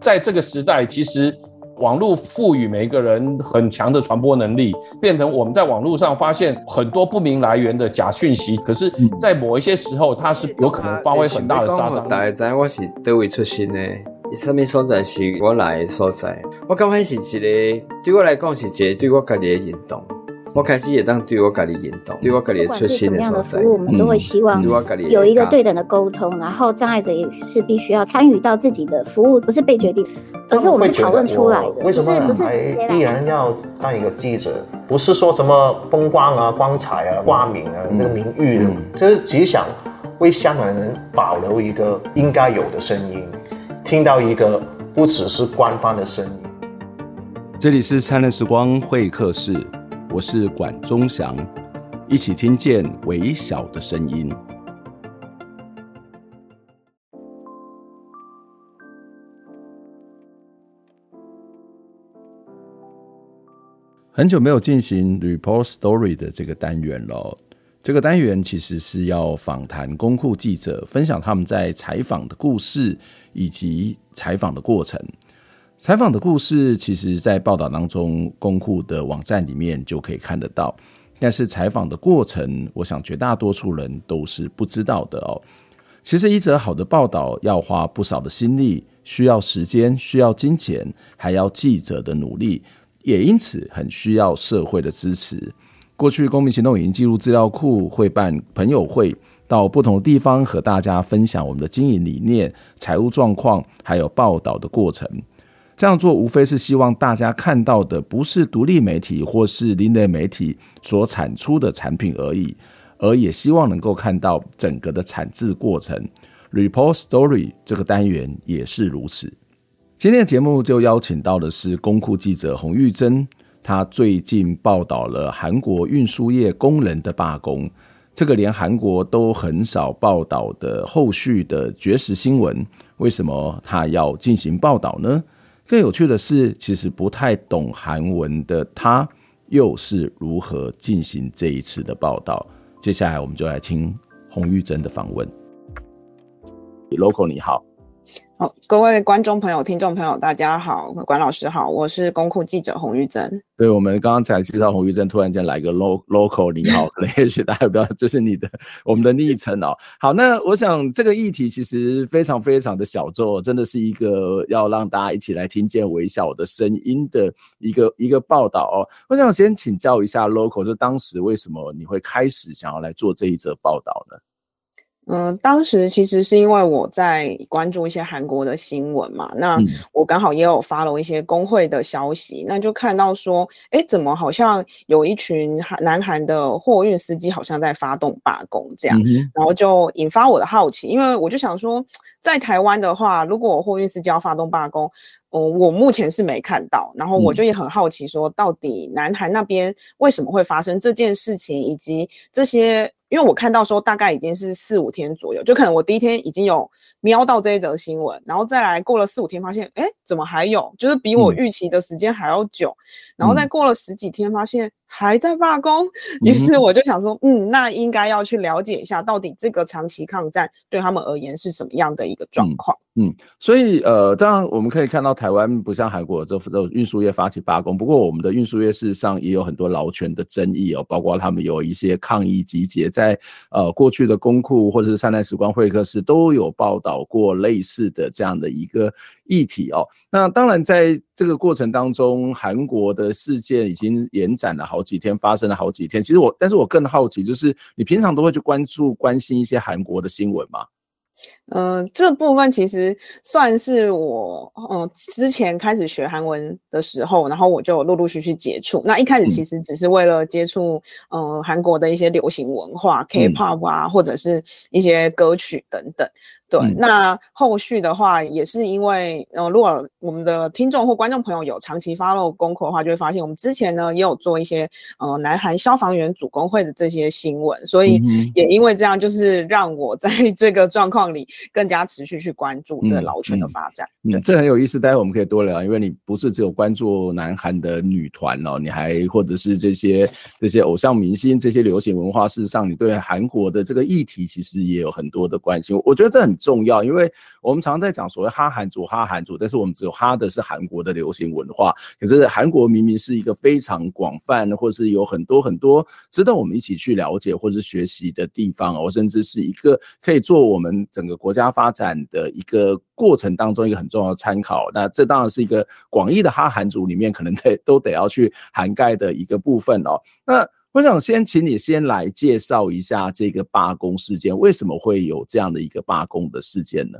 在这个时代，其实网络赋予每一个人很强的传播能力，变成我们在网络上发现很多不明来源的假讯息。可是，在某一些时候，它是有可能发挥很大的杀伤力。大家知我是哪位出身呢？什么所在是我来的所在？我刚开始一个对我来讲是一个对我家己的认同。我开始也当对我家己引导，对我家己出身的所在。不管是什么样的服务，我们都会希望有一个对等的沟通，然后障碍者也是必须要参与到自己的服务，不是被决定，而是我们讨论出来的。为什么还依然要当一个记者？不是说什么风光啊、光彩啊、挂名啊、那个名誉的，就是只想为香港人保留一个应该有的声音。听到一个不只是官方的声音。这里是灿烂时光会客室，我是管中祥，一起听见微小的声音。很久没有进行 Report Story 的这个单元了。这个单元其实是要访谈公库记者，分享他们在采访的故事以及采访的过程。采访的故事其实，在报道当中，公库的网站里面就可以看得到。但是采访的过程，我想绝大多数人都是不知道的哦。其实一则好的报道要花不少的心力，需要时间，需要金钱，还要记者的努力，也因此很需要社会的支持。过去，公民行动已经进入资料库，会办朋友会，到不同的地方和大家分享我们的经营理念、财务状况，还有报道的过程。这样做无非是希望大家看到的不是独立媒体或是另类媒体所产出的产品而已，而也希望能够看到整个的产制过程。Report Story 这个单元也是如此。今天的节目就邀请到的是公库记者洪玉珍。他最近报道了韩国运输业工人的罢工，这个连韩国都很少报道的后续的绝食新闻，为什么他要进行报道呢？更有趣的是，其实不太懂韩文的他，又是如何进行这一次的报道？接下来我们就来听洪玉珍的访问。Local 你好。好，各位观众朋友、听众朋友，大家好，管老师好，我是公库记者洪玉珍。对，我们刚刚才介绍洪玉珍，突然间来个 local，你好，可 能也许大家不知道，就是你的我们的昵称哦。好，那我想这个议题其实非常非常的小众，真的是一个要让大家一起来听见微小的声音的一个一个报道哦。我想先请教一下 local，就当时为什么你会开始想要来做这一则报道呢？嗯，当时其实是因为我在关注一些韩国的新闻嘛，那我刚好也有 follow 一些工会的消息，那就看到说，哎，怎么好像有一群韩南韩的货运司机好像在发动罢工这样，嗯，然后就引发我的好奇，因为我就想说，在台湾的话，如果货运司机要发动罢工，哦，我目前是没看到，然后我就也很好奇说，到底南韩那边为什么会发生这件事情，以及这些。因为我看到说大概已经是四五天左右，就可能我第一天已经有瞄到这一则新闻，然后再来过了四五天，发现哎，怎么还有？就是比我预期的时间还要久，嗯、然后再过了十几天，发现。还在罢工，于是我就想说，嗯，那应该要去了解一下，到底这个长期抗战对他们而言是什么样的一个状况。嗯，所以呃，当然我们可以看到，台湾不像韩国这这运输业发起罢工，不过我们的运输业事实上也有很多劳权的争议哦，包括他们有一些抗议集结，在呃过去的公库或者是灿烂时光会客室都有报道过类似的这样的一个议题哦。那当然在这个过程当中，韩国的事件已经延展了好几天，发生了好几天。其实我，但是我更好奇，就是你平常都会去关注、关心一些韩国的新闻吗？嗯、呃，这部分其实算是我，嗯、呃，之前开始学韩文的时候，然后我就陆陆续续接触。那一开始其实只是为了接触，嗯、呃，韩国的一些流行文化，K-pop 啊、嗯，或者是一些歌曲等等。对、嗯，那后续的话也是因为，呃，如果我们的听众或观众朋友有长期 follow 公库的话，就会发现我们之前呢也有做一些，呃，南韩消防员主工会的这些新闻，所以也因为这样，就是让我在这个状况里更加持续去关注这个劳权的发展。嗯，嗯，这很有意思，待会我们可以多聊，因为你不是只有关注南韩的女团哦，你还或者是这些这些偶像明星、这些流行文化，事实上你对韩国的这个议题其实也有很多的关心。我觉得这很重要，因为我们常常在讲所谓哈韩族、哈韩族，但是我们只有哈的是韩国的流行文化，可是韩国明明是一个非常广泛，或是有很多很多值得我们一起去了解或是学习的地方哦，甚至是一个可以做我们整个国家发展的一个过程当中一个很重要的参考。那这当然是一个广义的哈韩族里面可能得 都得要去涵盖的一个部分哦。那我想先请你先来介绍一下这个罢工事件，为什么会有这样的一个罢工的事件呢？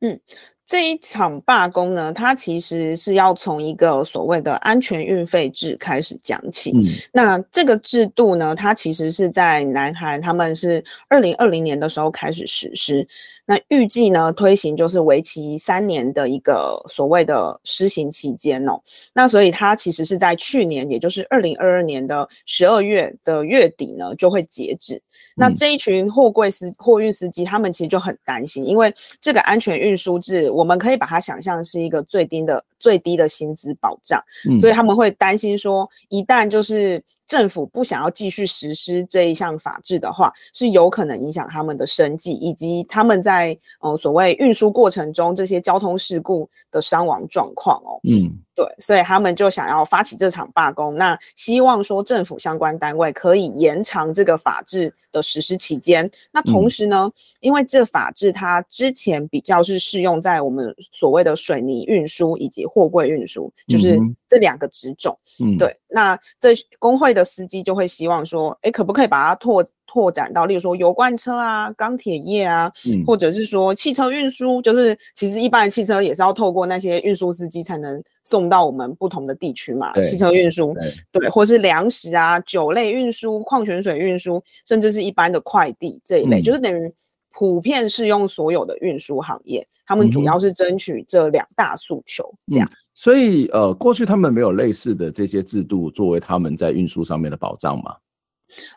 嗯。这一场罢工呢，它其实是要从一个所谓的安全运费制开始讲起。嗯，那这个制度呢，它其实是在南韩，他们是二零二零年的时候开始实施。那预计呢，推行就是为期三年的一个所谓的施行期间哦。那所以它其实是在去年，也就是二零二二年的十二月的月底呢，就会截止。那这一群货柜司货运司机，他们其实就很担心，因为这个安全运输制，我们可以把它想象是一个最低的最低的薪资保障，所以他们会担心说，一旦就是。政府不想要继续实施这一项法制的话，是有可能影响他们的生计，以及他们在呃所谓运输过程中这些交通事故的伤亡状况哦。嗯，对，所以他们就想要发起这场罢工，那希望说政府相关单位可以延长这个法制的实施期间。那同时呢，嗯、因为这法制它之前比较是适用在我们所谓的水泥运输以及货柜运输，就是这两个职种。嗯，对，那这工会的。司机就会希望说，哎，可不可以把它拓拓展到，例如说油罐车啊、钢铁业啊，嗯，或者是说汽车运输，就是其实一般的汽车也是要透过那些运输司机才能送到我们不同的地区嘛。汽车运输，对，或是粮食啊、酒类运输、矿泉水运输，甚至是一般的快递这一类，嗯，就是等于普遍适用所有的运输行业。他们主要是争取这两大诉求，这样。嗯所以，呃，过去他们没有类似的这些制度作为他们在运输上面的保障吗？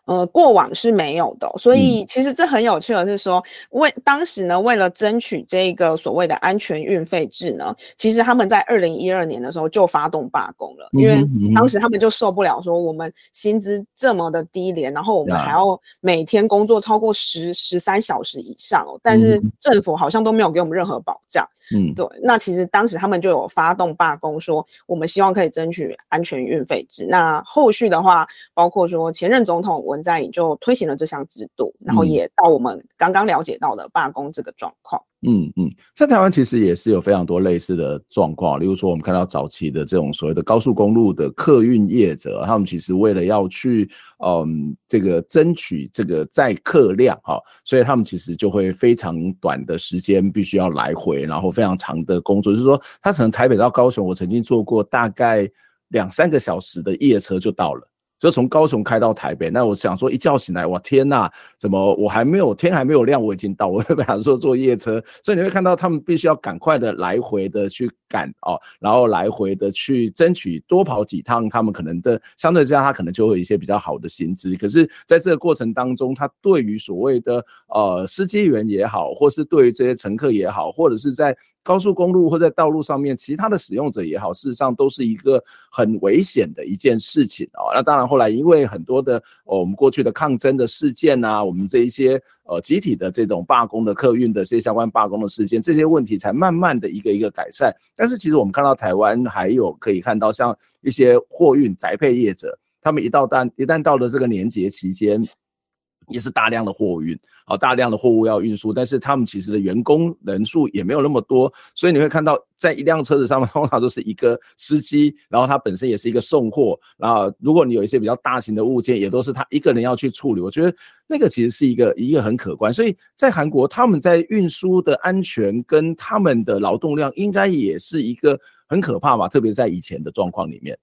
呃，过往是没有的，所以其实这很有趣的是说，为当时呢，为了争取这个所谓的安全运费制呢，其实他们在二零一二年的时候就发动罢工了，因为当时他们就受不了说我们薪资这么的低廉，然后我们还要每天工作超过十十三小时以上哦，但是政府好像都没有给我们任何保障。嗯，对。那其实当时他们就有发动罢工，说我们希望可以争取安全运费制。那后续的话，包括说前任总统文在寅就推行了这项制度，然后也到我们刚刚了解到的罢工这个状况。嗯嗯，在台湾其实也是有非常多类似的状况，例如说我们看到早期的这种所谓的高速公路的客运业者，他们其实为了要去嗯这个争取这个载客量哈，所以他们其实就会非常短的时间必须要来回，然后非常长的工作，就是说他可能台北到高雄，我曾经坐过大概两三个小时的夜车就到了。就从高雄开到台北，那我想说，一觉醒来，哇天呐，怎么我还没有天还没有亮，我已经到，我就想说坐夜车，所以你会看到他们必须要赶快的来回的去赶哦，然后来回的去争取多跑几趟，他们可能的相对之下，他可能就会有一些比较好的薪资。可是在这个过程当中，他对于所谓的呃司机员也好，或是对于这些乘客也好，或者是在高速公路或在道路上面，其他的使用者也好，事实上都是一个很危险的一件事情哦。那当然，后来因为很多的，我们过去的抗争的事件啊，我们这一些呃集体的这种罢工的客运的这些相关罢工的事件，这些问题才慢慢的一个一个改善。但是其实我们看到台湾还有可以看到像一些货运宅配业者，他们一到单一旦到了这个年节期间。也是大量的货运，好，大量的货物要运输，但是他们其实的员工人数也没有那么多，所以你会看到在一辆车子上面 通常都是一个司机，然后他本身也是一个送货，然后如果你有一些比较大型的物件，也都是他一个人要去处理。我觉得那个其实是一个一个很可观，所以在韩国他们在运输的安全跟他们的劳动量应该也是一个很可怕吧，特别在以前的状况里面。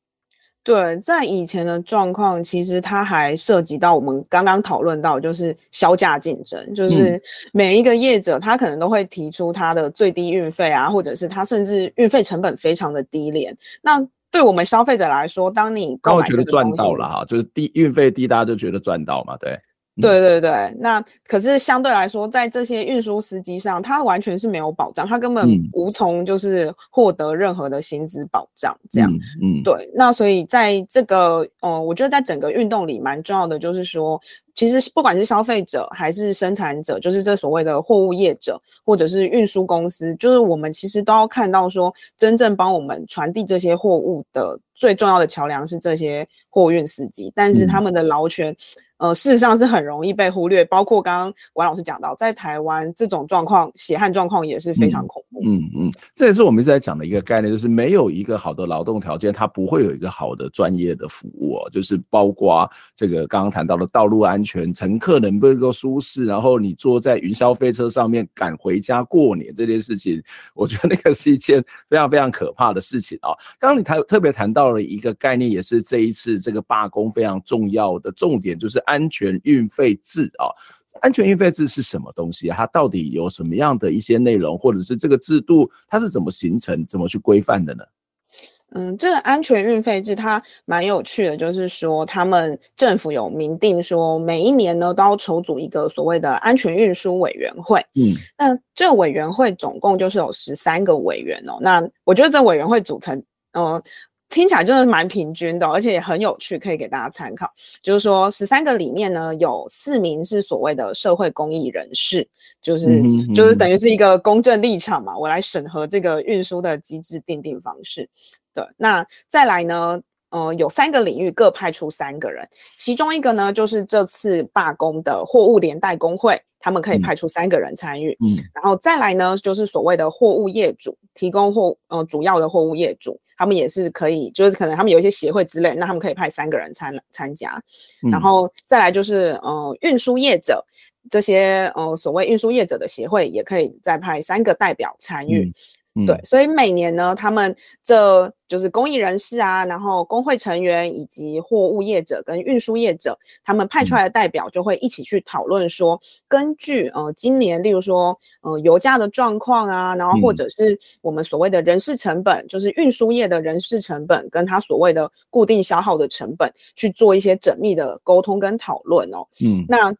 对，在以前的状况，其实它还涉及到我们刚刚讨论到，就是销价竞争，就是每一个业者他可能都会提出他的最低运费啊，或者是他甚至运费成本非常的低廉。那对我们消费者来说，当你购买这个东西，觉得赚到了哈，就是低运费低，大家就觉得赚到嘛，对。对对对，那可是相对来说，在这些运输司机上，他完全是没有保障，他根本无从就是获得任何的薪资保障，这样，嗯，嗯对。那所以在这个，呃，我觉得在整个运动里蛮重要的，就是说，其实不管是消费者还是生产者，就是这所谓的货物业者或者是运输公司，就是我们其实都要看到说，真正帮我们传递这些货物的最重要的桥梁是这些货运司机，但是他们的劳权。嗯呃，事实上是很容易被忽略，包括刚刚管老师讲到，在台湾这种状况，血汗状况也是非常恐怖。嗯嗯，这也是我们一直在讲的一个概念，就是没有一个好的劳动条件，它不会有一个好的专业的服务。就是包括这个刚刚谈到的道路安全，乘客能不能够舒适，然后你坐在云霄飞车上面赶回家过年这件事情，我觉得那个是一件非常非常可怕的事情哦。刚刚你谈特别谈到了一个概念，也是这一次这个罢工非常重要的重点，就是。安全运费制啊，安全运费制是什么东西？它到底有什么样的一些内容，或者是这个制度它是怎么形成、怎么去规范的呢？嗯，这个安全运费制它蛮有趣的，就是说他们政府有明定说，每一年呢都要筹组一个所谓的安全运输委员会。嗯，那这个委员会总共就是有十三个委员哦。那我觉得这委员会组成，嗯、呃。听起来真的蛮平均的，而且也很有趣，可以给大家参考。就是说，十三个里面呢，有四名是所谓的社会公益人士，就是嗯嗯就是等于是一个公正立场嘛，我来审核这个运输的机制订定方式。对，那再来呢，呃，有三个领域各派出三个人，其中一个呢，就是这次罢工的货物连带工会。他们可以派出三个人参与，嗯，然后再来呢，就是所谓的货物业主，提供货，呃，主要的货物业主，他们也是可以，就是可能他们有一些协会之类，那他们可以派三个人参参加，然后再来就是，呃，运输业者，这些，呃，所谓运输业者的协会也可以再派三个代表参与。嗯对，所以每年呢，他们这就是公益人士啊，然后工会成员以及货物业者跟运输业者，他们派出来的代表就会一起去讨论说，根据呃今年，例如说呃油价的状况啊，然后或者是我们所谓的人事成本，就是运输业的人事成本跟他所谓的固定消耗的成本，去做一些缜密的沟通跟讨论哦。嗯，那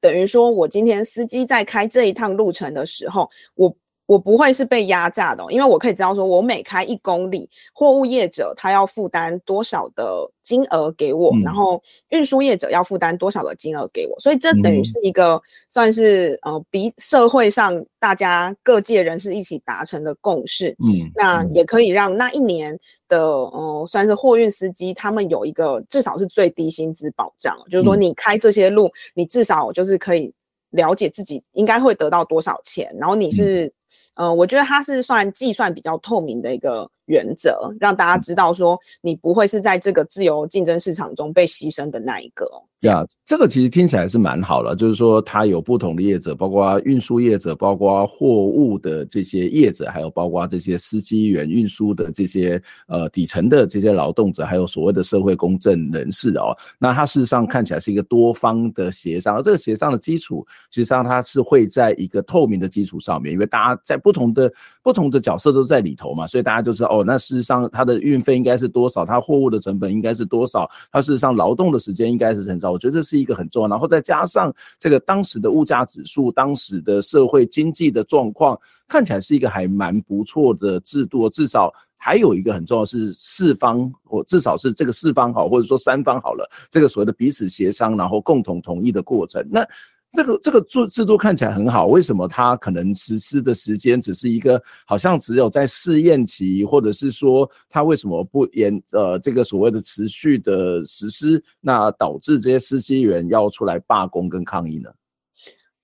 等于说我今天司机在开这一趟路程的时候，我。我不会是被压榨的，因为我可以知道说，我每开一公里，货物业者他要负担多少的金额给我，嗯、然后运输业者要负担多少的金额给我，所以这等于是一个算是呃，比社会上大家各界人士一起达成的共识。嗯，那也可以让那一年的呃，算是货运司机他们有一个至少是最低薪资保障，嗯、就是说你开这些路，你至少就是可以了解自己应该会得到多少钱，然后你是。呃，我觉得它是算计算比较透明的一个原则，让大家知道说你不会是在这个自由竞争市场中被牺牲的那一个。这样，这个其实听起来是蛮好了，就是说它有不同的业者，包括运输业者，包括货物的这些业者，还有包括这些司机员运输的这些呃底层的这些劳动者，还有所谓的社会公正人士哦。那它事实上看起来是一个多方的协商，而这个协商的基础，实际上它是会在一个透明的基础上面，因为大家在不同的不同的角色都在里头嘛，所以大家就知道哦，那事实上它的运费应该是多少，它货物的成本应该是多少，它事实上劳动的时间应该是很少。我觉得这是一个很重要，然后再加上这个当时的物价指数、当时的社会经济的状况，看起来是一个还蛮不错的制度。至少还有一个很重要是四方，或至少是这个四方好，或者说三方好了，这个所谓的彼此协商，然后共同同意的过程。那这个这个制制度看起来很好，为什么它可能实施的时间只是一个好像只有在试验期，或者是说它为什么不延呃这个所谓的持续的实施，那导致这些司机员要出来罢工跟抗议呢？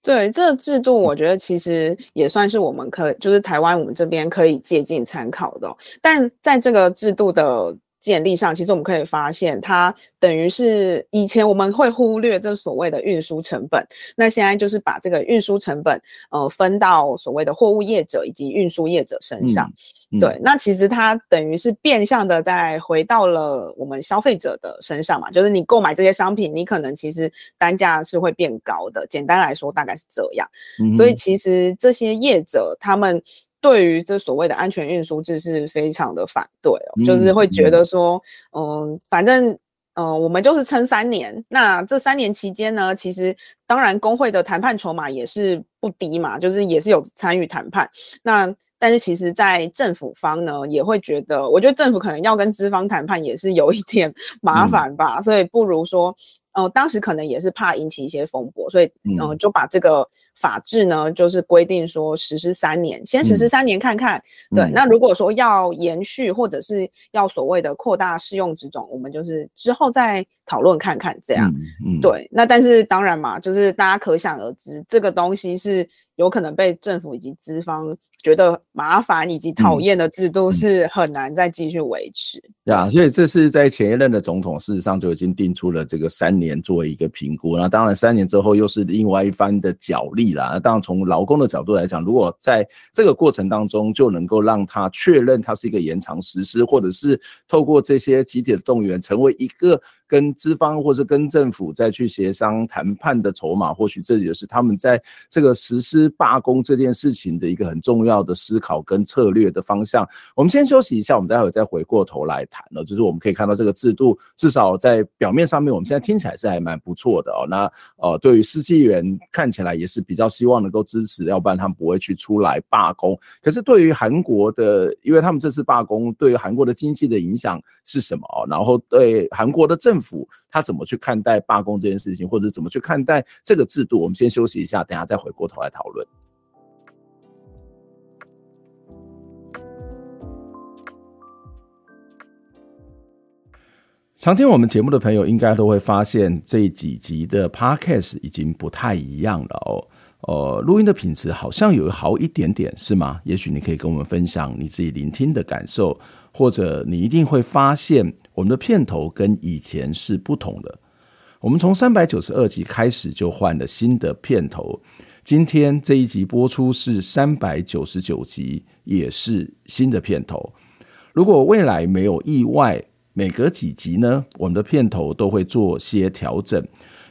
对，这个制度，我觉得其实也算是我们可就是台湾我们这边可以借鉴参考的，但在这个制度的。建立上，其实我们可以发现，它等于是以前我们会忽略这所谓的运输成本，那现在就是把这个运输成本，呃，分到所谓的货物业者以及运输业者身上。嗯嗯、对，那其实它等于是变相的在回到了我们消费者的身上嘛，就是你购买这些商品，你可能其实单价是会变高的。简单来说，大概是这样。嗯、所以其实这些业者他们。对于这所谓的安全运输制是非常的反对哦，就是会觉得说，嗯，反正呃，我们就是撑三年。那这三年期间呢，其实当然工会的谈判筹码也是不低嘛，就是也是有参与谈判。那但是其实，在政府方呢，也会觉得，我觉得政府可能要跟资方谈判也是有一点麻烦吧，嗯、所以不如说。呃，当时可能也是怕引起一些风波，所以嗯、呃，就把这个法制呢，就是规定说实施三年，先实施三年看看。嗯、对，那如果说要延续或者是要所谓的扩大适用之种，我们就是之后再讨论看看这样。嗯，嗯对。那但是当然嘛，就是大家可想而知，这个东西是有可能被政府以及资方。觉得麻烦以及讨厌的制度是很难再继续维持。对啊，所以这是在前一任的总统事实上就已经定出了这个三年作为一个评估。那当然三年之后又是另外一番的角力啦。那当然从劳工的角度来讲，如果在这个过程当中就能够让他确认它是一个延长实施，或者是透过这些集体的动员成为一个。跟资方或是跟政府再去协商谈判的筹码，或许这也是他们在这个实施罢工这件事情的一个很重要的思考跟策略的方向。我们先休息一下，我们待会再回过头来谈了。就是我们可以看到这个制度，至少在表面上面，我们现在听起来是还蛮不错的哦。那呃，对于司机员看起来也是比较希望能够支持，要不然他们不会去出来罢工。可是对于韩国的，因为他们这次罢工对于韩国的经济的影响是什么？然后对韩国的政。政府他怎么去看待罢工这件事情，或者怎么去看待这个制度？我们先休息一下，等下再回过头来讨论。常听我们节目的朋友，应该都会发现这几集的 Podcast 已经不太一样了哦。呃，录音的品质好像有好一点点，是吗？也许你可以跟我们分享你自己聆听的感受。或者你一定会发现，我们的片头跟以前是不同的。我们从三百九十二集开始就换了新的片头，今天这一集播出是三百九十九集，也是新的片头。如果未来没有意外，每隔几集呢，我们的片头都会做些调整。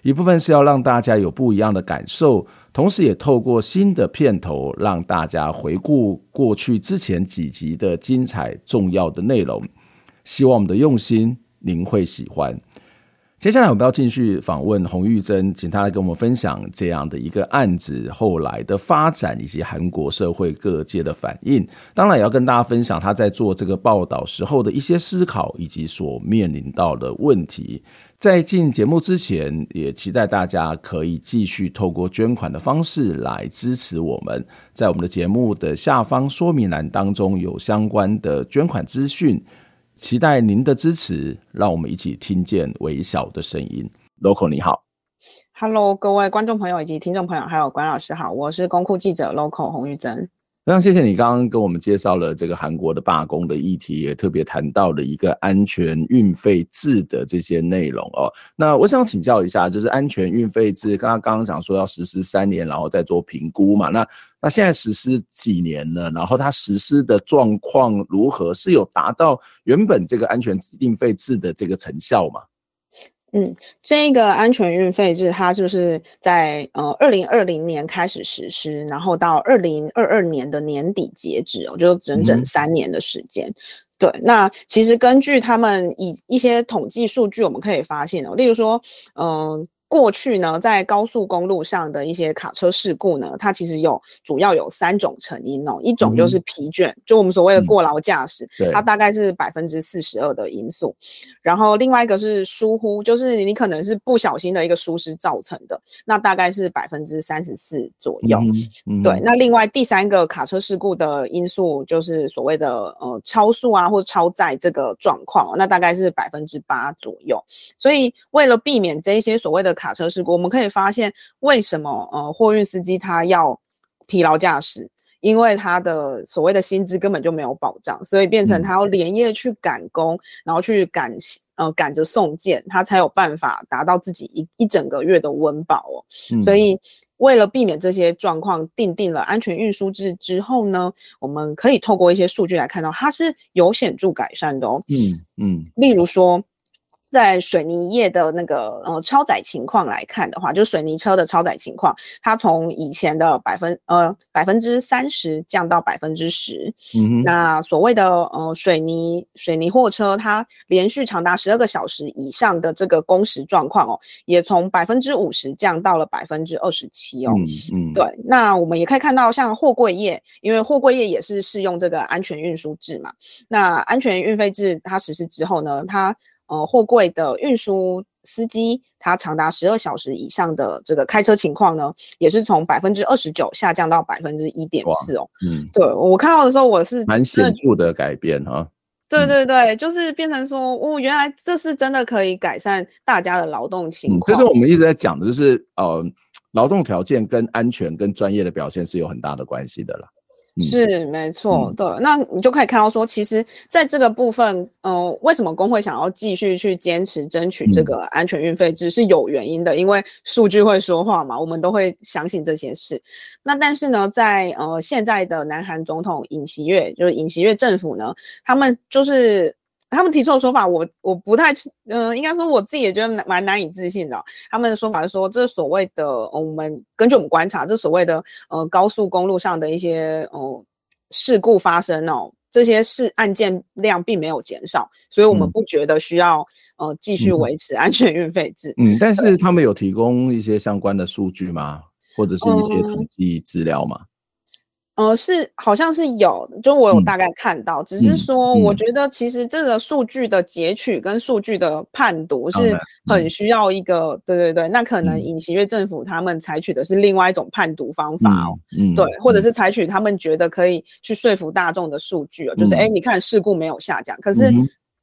一部分是要让大家有不一样的感受，同时也透过新的片头让大家回顾过去之前几集的精彩重要的内容。希望我们的用心您会喜欢。接下来我们要继续访问洪玉珍，请他来跟我们分享这样的一个案子后来的发展以及韩国社会各界的反应。当然也要跟大家分享他在做这个报道时候的一些思考以及所面临到的问题。在进节目之前，也期待大家可以继续透过捐款的方式来支持我们。在我们的节目的下方说明栏当中有相关的捐款资讯。期待您的支持，让我们一起听见微小的声音。Loco 你好，Hello，各位观众朋友以及听众朋友，还有关老师好，我是公库记者 Loco 洪玉珍。非常谢谢你刚刚跟我们介绍了这个韩国的罢工的议题，也特别谈到了一个安全运费制的这些内容哦。那我想请教一下，就是安全运费制，刚刚刚刚讲说要实施三年，然后再做评估嘛？那那现在实施几年了？然后它实施的状况如何？是有达到原本这个安全运费制的这个成效吗？嗯，这个安全运费制，它就是在呃二零二零年开始实施，然后到二零二二年的年底截止哦，就整整三年的时间。嗯、对，那其实根据他们以一些统计数据，我们可以发现哦，例如说，嗯、呃。过去呢，在高速公路上的一些卡车事故呢，它其实有主要有三种成因哦。一种就是疲倦，嗯、就我们所谓的过劳驾驶，嗯、它大概是百分之四十二的因素。然后另外一个是疏忽，就是你可能是不小心的一个疏失造成的，那大概是百分之三十四左右。嗯嗯、对，那另外第三个卡车事故的因素就是所谓的呃超速啊或超载这个状况，那大概是百分之八左右。所以为了避免这一些所谓的卡车事故，我们可以发现为什么呃货运司机他要疲劳驾驶，因为他的所谓的薪资根本就没有保障，所以变成他要连夜去赶工，嗯、然后去赶呃赶着送件，他才有办法达到自己一一整个月的温饱哦。嗯、所以为了避免这些状况，定定了安全运输制之后呢，我们可以透过一些数据来看到，它是有显著改善的哦。嗯嗯，例如说。在水泥业的那个呃超载情况来看的话，就是水泥车的超载情况，它从以前的百分呃百分之三十降到百分之十。嗯哼，那所谓的呃水泥水泥货车，它连续长达十二个小时以上的这个工时状况哦，也从百分之五十降到了百分之二十七哦。嗯嗯，对。那我们也可以看到，像货柜业，因为货柜业也是适用这个安全运输制嘛。那安全运费制它实施之后呢，它呃，货柜的运输司机，他长达十二小时以上的这个开车情况呢，也是从百分之二十九下降到百分之一点四哦。嗯，对我看到的时候，我是蛮显著的改变哈。对对对，就是变成说，哦，原来这是真的可以改善大家的劳动情况。这是我们一直在讲的，就是呃，劳动条件跟安全跟专业的表现是有很大的关系的了。是没错，对，那你就可以看到说，其实在这个部分，呃，为什么工会想要继续去坚持争取这个安全运费制是有原因的，因为数据会说话嘛，我们都会相信这些事。那但是呢，在呃现在的南韩总统尹锡悦，就是尹锡悦政府呢，他们就是。他们提出的说法我，我我不太，嗯、呃，应该说我自己也觉得蛮难以置信的。他们的说法是说，这所谓的，呃、我们根据我们观察，这所谓的，呃，高速公路上的一些，呃，事故发生哦，这些事案件量并没有减少，所以我们不觉得需要，呃，继续维持安全运费制。嗯，但是他们有提供一些相关的数据吗？或者是一些统计资料吗？嗯呃，是好像是有，就我有大概看到，嗯、只是说，我觉得其实这个数据的截取跟数据的判读是很需要一个，嗯、对对对，那可能尹锡悦政府他们采取的是另外一种判读方法哦，嗯，对，或者是采取他们觉得可以去说服大众的数据哦，嗯、就是哎，你看事故没有下降，可是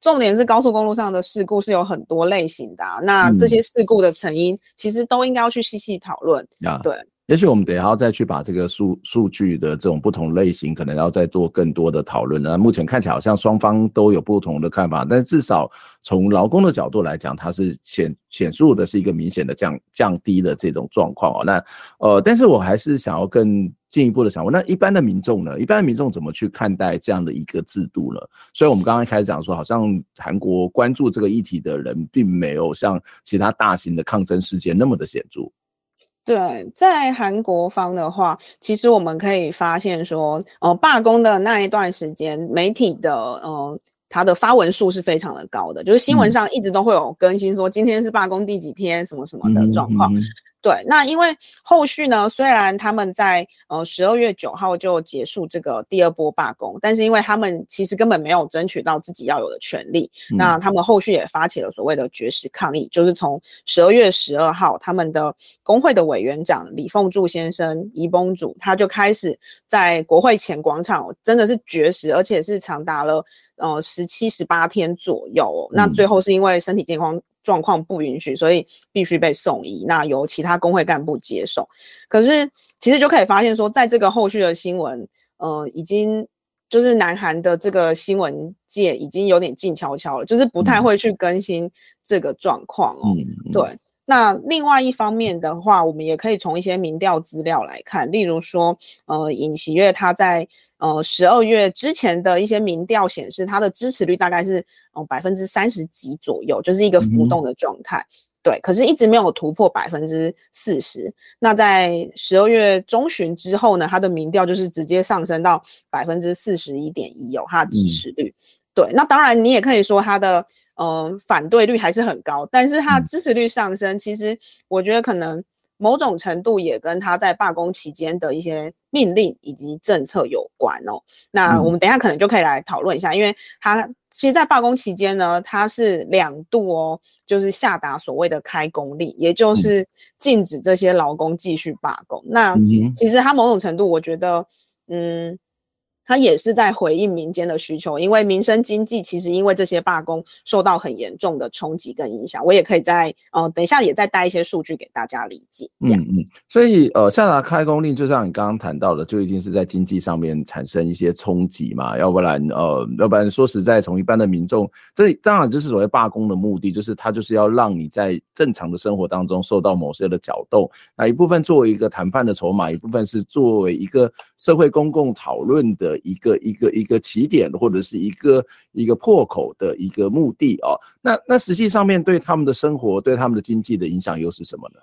重点是高速公路上的事故是有很多类型的，啊，那这些事故的成因其实都应该要去细细讨论，嗯、对。也许我们等一下要再去把这个数数据的这种不同类型，可能要再做更多的讨论。那目前看起来好像双方都有不同的看法，但至少从劳工的角度来讲，它是显显著的是一个明显的降降低的这种状况哦。那呃，但是我还是想要更进一步的想问，那一般的民众呢？一般的民众怎么去看待这样的一个制度呢？所以我们刚刚开始讲说，好像韩国关注这个议题的人，并没有像其他大型的抗争事件那么的显著。对，在韩国方的话，其实我们可以发现说，呃，罢工的那一段时间，媒体的呃，它的发文数是非常的高的，就是新闻上一直都会有更新说今天是罢工第几天，什么什么的状况。嗯嗯嗯对，那因为后续呢，虽然他们在呃十二月九号就结束这个第二波罢工，但是因为他们其实根本没有争取到自己要有的权利，嗯、那他们后续也发起了所谓的绝食抗议，就是从十二月十二号，他们的工会的委员长李凤柱先生伊崩主，他就开始在国会前广场真的是绝食，而且是长达了呃十七十八天左右、那最后是因为身体健康。状况不允许，所以必须被送医。那由其他工会干部接手。可是其实就可以发现说，在这个后续的新闻，呃，已经就是南韩的这个新闻界已经有点静悄悄了，就是不太会去更新这个状况哦。嗯、对。那另外一方面的话，我们也可以从一些民调资料来看，例如说，呃，尹喜月他在。呃，十二月之前的一些民调显示，他的支持率大概是呃百分之三十几左右，就是一个浮动的状态。嗯、对，可是一直没有突破百分之四十。那在十二月中旬之后呢，他的民调就是直接上升到百分之四十一点一，有他的支持率。嗯、对，那当然你也可以说他的呃反对率还是很高，但是他支持率上升，嗯、其实我觉得可能。某种程度也跟他在罢工期间的一些命令以及政策有关哦。那我们等一下可能就可以来讨论一下，因为他其实，在罢工期间呢，他是两度哦，就是下达所谓的开工令，也就是禁止这些劳工继续罢工。那其实他某种程度，我觉得，嗯。他也是在回应民间的需求，因为民生经济其实因为这些罢工受到很严重的冲击跟影响。我也可以在呃等一下也再带一些数据给大家理解。嗯嗯。所以呃下达开工令，就像你刚刚谈到的，就一定是在经济上面产生一些冲击嘛，要不然呃要不然说实在，从一般的民众，这当然就是所谓罢工的目的，就是他就是要让你在正常的生活当中受到某些的搅动，那一部分作为一个谈判的筹码，一部分是作为一个社会公共讨论的一个一个一个起点，或者是一个一个破口的一个目的哦。那那实际上面对他们的生活、对他们的经济的影响又是什么呢？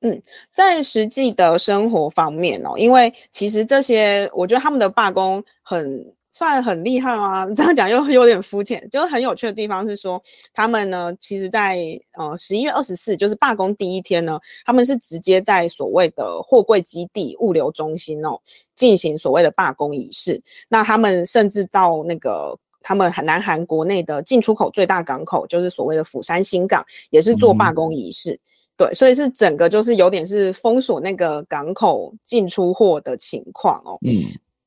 嗯，在实际的生活方面哦，因为其实这些，我觉得他们的罢工很算很厉害啊。这样讲又有点肤浅，就是很有趣的地方是说，他们呢，其实在呃十一月二十四，就是罢工第一天呢，他们是直接在所谓的货柜基地物流中心哦进行所谓的罢工仪式。那他们甚至到那个他们南韩国内的进出口最大港口，就是所谓的釜山新港，也是做罢工仪式。嗯对，所以是整个就是有点是封锁那个港口进出货的情况哦。嗯，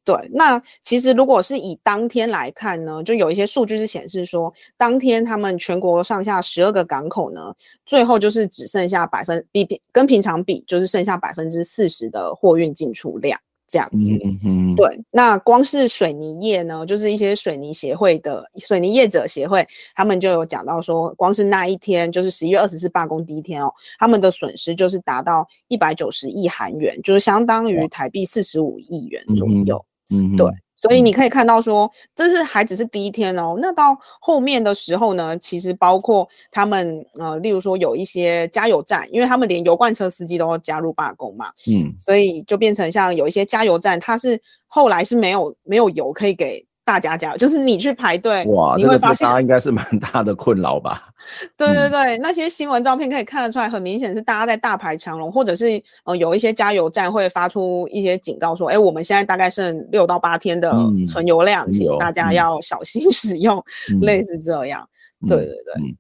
对。那其实如果是以当天来看呢，就有一些数据是显示说，当天他们全国上下十二个港口呢，最后就是只剩下百分比比跟平常比，就是剩下百分之四十的货运进出量。这样子，嗯嗯，对，那光是水泥业呢，就是一些水泥协会的水泥业者协会，他们就有讲到说，光是那一天，就是十一月二十四罢工第一天哦，他们的损失就是达到一百九十亿韩元，就是相当于台币四十五亿元左右，嗯，对。所以你可以看到说，这是还只是第一天哦。那到后面的时候呢，其实包括他们呃，例如说有一些加油站，因为他们连油罐车司机都要加入罢工嘛，嗯，所以就变成像有一些加油站，它是后来是没有没有油可以给。大家加油，就是你去排队，哇，你会发现，大家应该是蛮大的困扰吧？对对对，嗯、那些新闻照片可以看得出来，很明显是大家在大排长龙，或者是呃有一些加油站会发出一些警告说，哎，我们现在大概剩六到八天的存油量，嗯、请大家要小心使用，嗯、类似这样。嗯、对对对，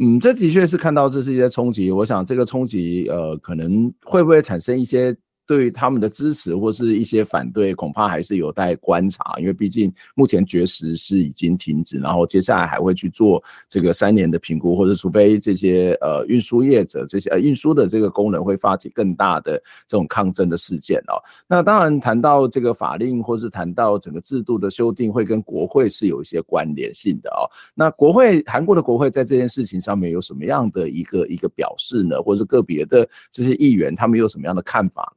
嗯，这的确是看到这是一些冲击。我想这个冲击，呃，可能会不会产生一些。对于他们的支持或是一些反对，恐怕还是有待观察，因为毕竟目前绝食是已经停止，然后接下来还会去做这个三年的评估，或者除非这些呃运输业者这些呃运输的这个功能会发起更大的这种抗争的事件哦。那当然谈到这个法令或是谈到整个制度的修订，会跟国会是有一些关联性的哦。那国会韩国的国会在这件事情上面有什么样的一个一个表示呢？或者是个别的这些议员他们有什么样的看法？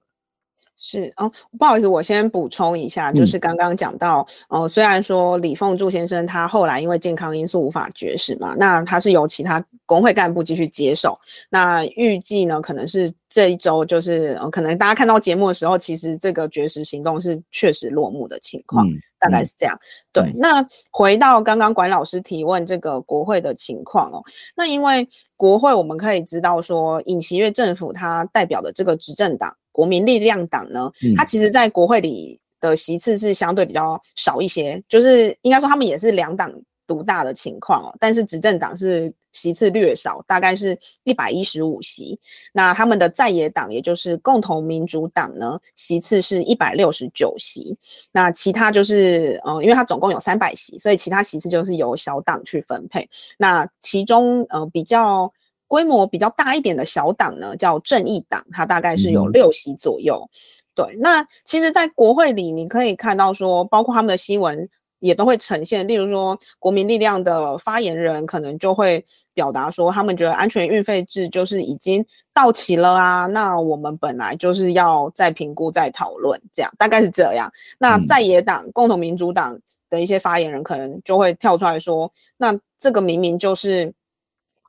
是哦，不好意思，我先补充一下，就是刚刚讲到，嗯、呃，虽然说李凤柱先生他后来因为健康因素无法绝食嘛，那他是由其他工会干部继续接手，那预计呢，可能是这一周，就是、呃、可能大家看到节目的时候，其实这个绝食行动是确实落幕的情况，嗯、大概是这样。嗯、对，那回到刚刚管老师提问这个国会的情况哦，那因为国会我们可以知道说，尹锡悦政府他代表的这个执政党。国民力量党呢，它其实，在国会里的席次是相对比较少一些，就是应该说他们也是两党独大的情况哦。但是执政党是席次略少，大概是一百一十五席。那他们的在野党，也就是共同民主党呢，席次是一百六十九席。那其他就是，呃，因为它总共有三百席，所以其他席次就是由小党去分配。那其中，呃，比较。规模比较大一点的小党呢，叫正义党，它大概是有六席左右。嗯、对，那其实，在国会里，你可以看到说，包括他们的新闻也都会呈现，例如说，国民力量的发言人可能就会表达说，他们觉得安全运费制就是已经到期了啊，那我们本来就是要再评估、再讨论，这样大概是这样。那在野党、嗯、共同民主党的一些发言人可能就会跳出来说，那这个明明就是。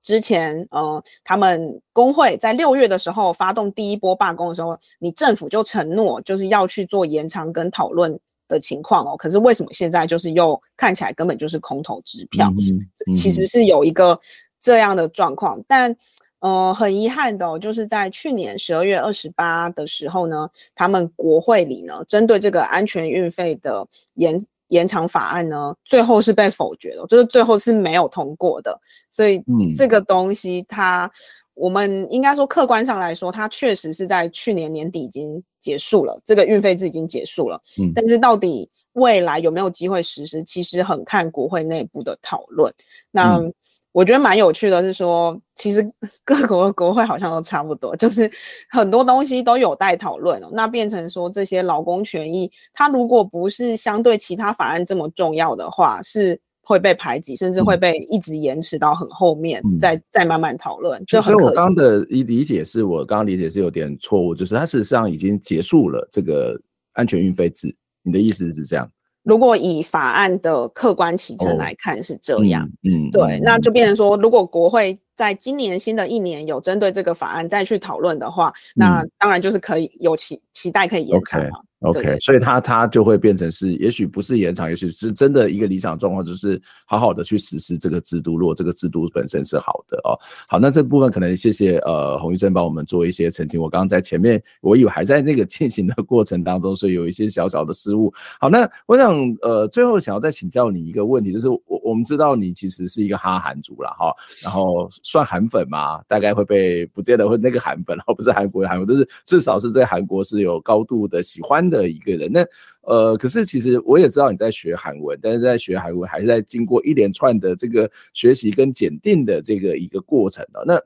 之前，呃，他们工会在六月的时候发动第一波罢工的时候，你政府就承诺就是要去做延长跟讨论的情况哦。可是为什么现在就是又看起来根本就是空头支票？嗯嗯、其实是有一个这样的状况，但呃，很遗憾的哦，就是在去年十二月二十八的时候呢，他们国会里呢，针对这个安全运费的延。延长法案呢，最后是被否决的，就是最后是没有通过的。所以这个东西它，它、嗯、我们应该说客观上来说，它确实是在去年年底已经结束了，这个运费制已经结束了。嗯，但是到底未来有没有机会实施，其实很看国会内部的讨论。那。嗯我觉得蛮有趣的，是说其实 各国的国会好像都差不多，就是很多东西都有待讨论哦。那变成说这些劳工权益，它如果不是相对其他法案这么重要的话，是会被排挤，甚至会被一直延迟到很后面，嗯、再再慢慢讨论。就很可惜。所以我刚刚的理解是我刚刚理解是有点错误，就是它事实上已经结束了这个。安全运费制。你的意思是这样？如果以法案的客观起程来看是这样，哦、嗯，对，嗯、那就变成说，如果国会在今年新的一年有针对这个法案再去讨论的话，嗯、那当然就是可以有期期待可以延长 OK，对所以它它就会变成是，也许不是延长，也许是真的一个理想状况，就是好好的去实施这个制度。如果这个制度本身是好的哦，好，那这部分可能谢谢呃洪玉珍帮我们做一些澄清。我刚刚在前面，我以为还在那个进行的过程当中，所以有一些小小的失误。好，那我想呃最后想要再请教你一个问题，就是我我们知道你其实是一个哈韩族了哈，然后算韩粉吗，大概会被不见得会那个韩粉，而 不是韩国的韩粉，但是至少是对韩国是有高度的喜欢的一个人。那呃，可是其实我也知道你在学韩文，但是在学韩文还是在经过一连串的这个学习跟检定的这个一个过程的。那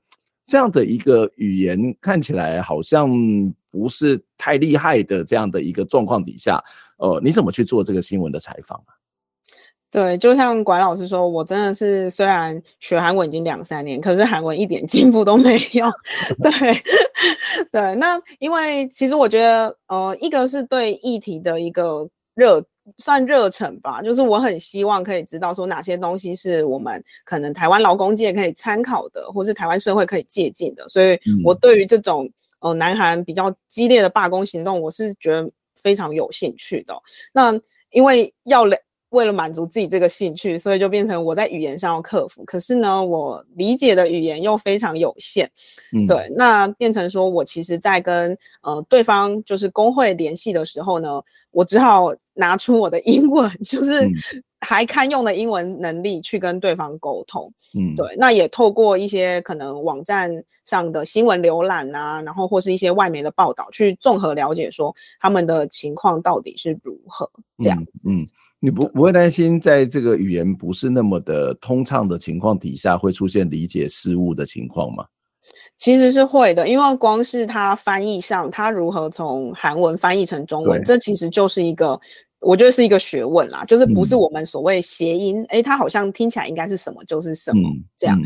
这样的一个语言看起来好像不是太厉害的这样的一个状况底下，呃，你怎么去做这个新闻的采访啊？对，就像管老师说，我真的是虽然学韩文已经两三年，可是韩文一点进步都没有。对，对，那因为其实我觉得，呃，一个是对议题的一个热，算热忱吧，就是我很希望可以知道说哪些东西是我们可能台湾劳工界可以参考的，或是台湾社会可以借鉴的。所以我对于这种呃南韩比较激烈的罢工行动，我是觉得非常有兴趣的。那因为要了。为了满足自己这个兴趣，所以就变成我在语言上要克服。可是呢，我理解的语言又非常有限，嗯，对，那变成说我其实，在跟呃对方就是工会联系的时候呢，我只好拿出我的英文，就是还堪用的英文能力去跟对方沟通，嗯，对，那也透过一些可能网站上的新闻浏览啊，然后或是一些外媒的报道，去综合了解说他们的情况到底是如何这样，嗯。嗯你不不会担心，在这个语言不是那么的通畅的情况底下，会出现理解失误的情况吗？其实是会的，因为光是它翻译上，它如何从韩文翻译成中文，这其实就是一个，我觉得是一个学问啦。就是不是我们所谓谐音，哎、嗯，它好像听起来应该是什么就是什么、嗯、这样。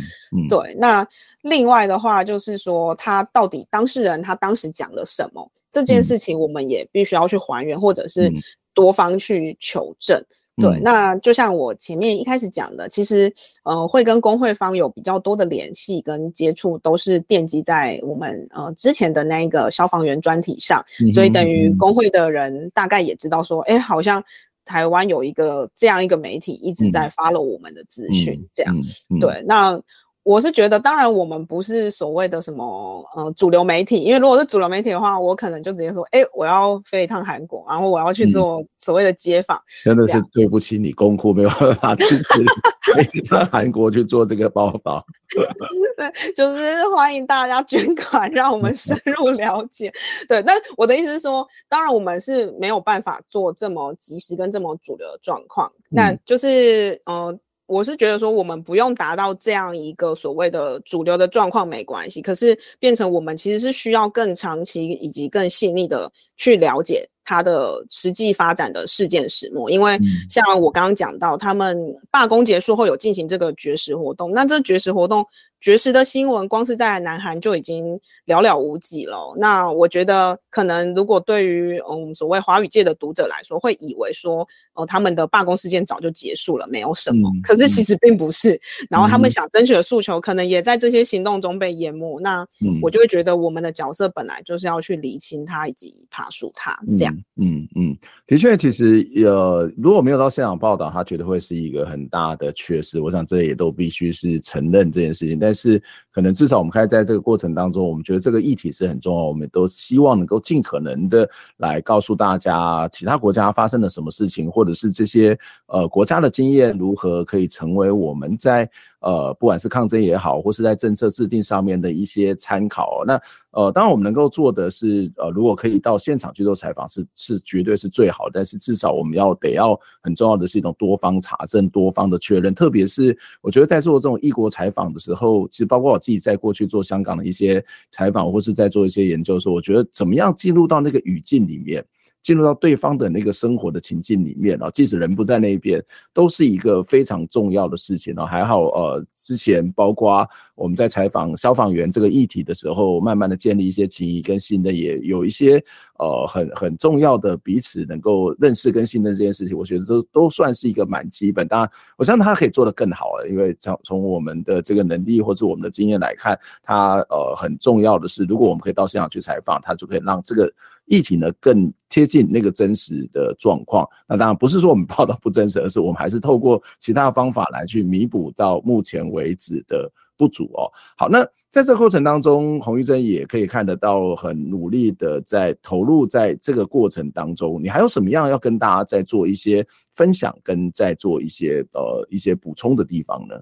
对。那另外的话，就是说他到底当事人他当时讲了什么，这件事情我们也必须要去还原，或者是。多方去求证，对，嗯、那就像我前面一开始讲的，其实呃会跟工会方有比较多的联系跟接触，都是奠基在我们呃之前的那一个消防员专题上，嗯、所以等于工会的人大概也知道说，哎、嗯，好像台湾有一个这样一个媒体一直在 follow 我们的资讯，嗯、这样，嗯嗯、对，那。我是觉得，当然我们不是所谓的什么呃主流媒体，因为如果是主流媒体的话，我可能就直接说，哎、欸，我要飞一趟韩国，然后我要去做所谓的街访。真的是对不起你，公库没有办法支持 飞一趟韩国去做这个报道。对，就是欢迎大家捐款，让我们深入了解。对，但我的意思是说，当然我们是没有办法做这么及时跟这么主流的状况，那就是呃。我是觉得说，我们不用达到这样一个所谓的主流的状况没关系，可是变成我们其实是需要更长期以及更细腻的去了解它的实际发展的事件始末，因为像我刚刚讲到，他们罢工结束后有进行这个绝食活动，那这绝食活动。绝食的新闻，光是在南韩就已经寥寥无几了。那我觉得，可能如果对于嗯所谓华语界的读者来说，会以为说，呃，他们的罢工事件早就结束了，没有什么。嗯、可是其实并不是。嗯、然后他们想争取的诉求，可能也在这些行动中被淹没。那我就会觉得，我们的角色本来就是要去理清它以及爬树它，这样。嗯嗯，的确，其实呃，如果没有到现场报道，他觉得会是一个很大的缺失。我想这也都必须是承认这件事情。但但是可能至少我们看在这个过程当中，我们觉得这个议题是很重要，我们都希望能够尽可能的来告诉大家，其他国家发生了什么事情，或者是这些呃国家的经验如何可以成为我们在。呃，不管是抗争也好，或是在政策制定上面的一些参考，那呃，当然我们能够做的是，呃，如果可以到现场去做采访，是是绝对是最好。但是至少我们要得要很重要的是一种多方查证、多方的确认。特别是我觉得在做这种异国采访的时候，其实包括我自己在过去做香港的一些采访，或是在做一些研究的时候，我觉得怎么样进入到那个语境里面。进入到对方的那个生活的情境里面啊，即使人不在那边，都是一个非常重要的事情啊。还好，呃，之前包括我们在采访消防员这个议题的时候，慢慢的建立一些情谊跟信任，也有一些呃很很重要的彼此能够认识跟信任这件事情，我觉得都都算是一个蛮基本。当然，我相信他可以做得更好了，因为从从我们的这个能力或者我们的经验来看，他呃很重要的是，如果我们可以到现场去采访，他就可以让这个议题呢更贴近那个真实的状况。那当然不是说我们报道不真实，而是我们还是透过其他方法来去弥补到目前为止的不足哦。好，那在这个过程当中，洪玉珍也可以看得到很努力的在投入在这个过程当中。你还有什么样要跟大家再做一些分享，跟再做一些呃一些补充的地方呢？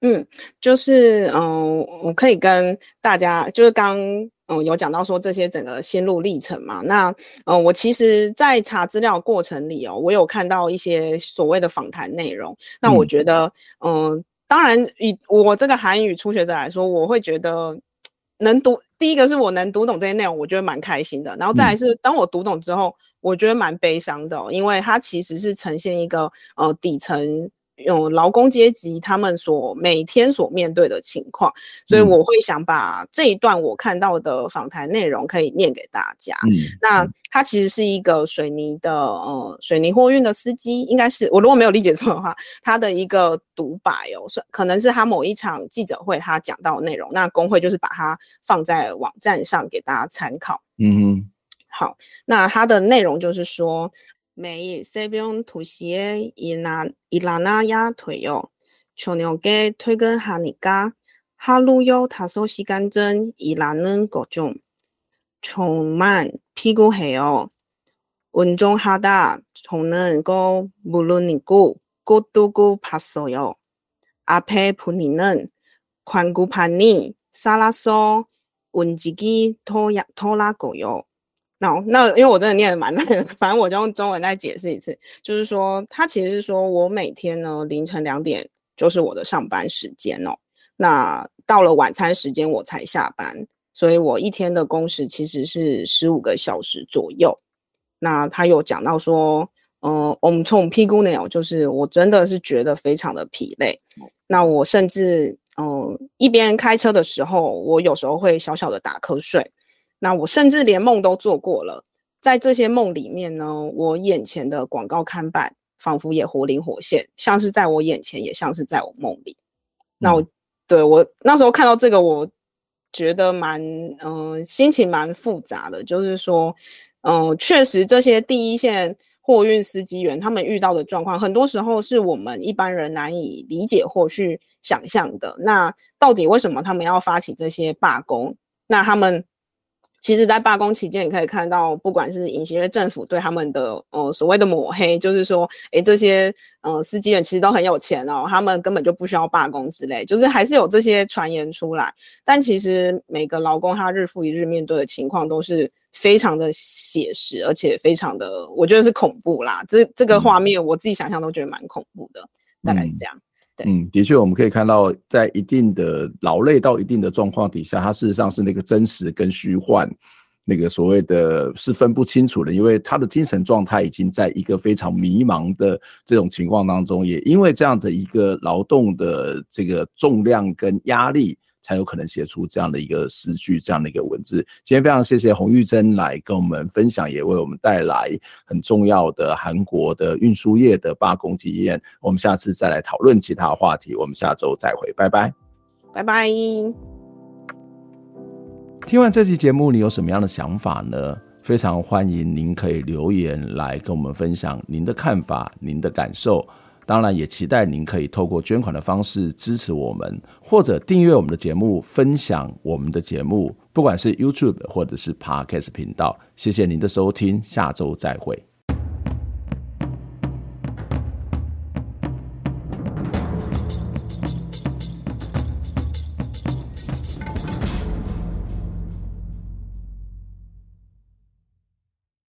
嗯，就是嗯、呃，我可以跟大家就是刚嗯有讲到说这些整个心路历程嘛。那嗯、呃，我其实，在查资料过程里哦，我有看到一些所谓的访谈内容。那我觉得嗯。呃当然，以我这个韩语初学者来说，我会觉得能读。第一个是我能读懂这些内容，我觉得蛮开心的。然后再来是，当我读懂之后，我觉得蛮悲伤的，因为它其实是呈现一个呃底层。用劳工阶级他们所每天所面对的情况，所以我会想把这一段我看到的访谈内容可以念给大家。嗯，那他其实是一个水泥的呃水泥货运的司机，应该是我如果没有理解错的话，他的一个独白哦，可能是他某一场记者会他讲到的内容。那工会就是把它放在网站上给大家参考。嗯哼，好，那它的内容就是说。 每日새벽두시에일어일어나야 돼요 저녁에 퇴근하니까 하루에다섯시간쯤 일하는 거죠 정말 피곤해요운전하다 저는 거 물론이고 꽃도고 봤어요 앞에보이는광고판이 살아서 움직이더더라고요 那、no, 那因为我真的念得蛮累的，反正我就用中文再解释一次，就是说，他其实是说我每天呢凌晨两点就是我的上班时间哦，那到了晚餐时间我才下班，所以我一天的工时其实是十五个小时左右。那他有讲到说，呃，我们从屁股呢，就是我真的是觉得非常的疲累。那我甚至嗯、呃、一边开车的时候，我有时候会小小的打瞌睡。那我甚至连梦都做过了，在这些梦里面呢，我眼前的广告看板仿佛也活灵活现，像是在我眼前，也像是在我梦里。那我对我那时候看到这个，我觉得蛮嗯、呃，心情蛮复杂的。就是说，嗯、呃，确实这些第一线货运司机员他们遇到的状况，很多时候是我们一般人难以理解或去想象的。那到底为什么他们要发起这些罢工？那他们其实，在罢工期间，你可以看到，不管是隐形的政府对他们的呃所谓的抹黑，就是说，诶这些呃司机员其实都很有钱哦，他们根本就不需要罢工之类，就是还是有这些传言出来。但其实每个劳工他日复一日面对的情况都是非常的写实，而且非常的，我觉得是恐怖啦。这这个画面我自己想象都觉得蛮恐怖的，大概是这样。嗯嗯，的确，我们可以看到，在一定的劳累到一定的状况底下，它事实上是那个真实跟虚幻，那个所谓的是分不清楚的，因为他的精神状态已经在一个非常迷茫的这种情况当中，也因为这样的一个劳动的这个重量跟压力。才有可能写出这样的一个诗句，这样的一个文字。今天非常谢谢洪玉珍来跟我们分享，也为我们带来很重要的韩国的运输业的罢工经验。我们下次再来讨论其他话题，我们下周再会，拜拜，拜拜。听完这期节目，你有什么样的想法呢？非常欢迎您可以留言来跟我们分享您的看法、您的感受。当然，也期待您可以透过捐款的方式支持我们，或者订阅我们的节目，分享我们的节目，不管是 YouTube 或者是 Podcast 频道。谢谢您的收听，下周再会。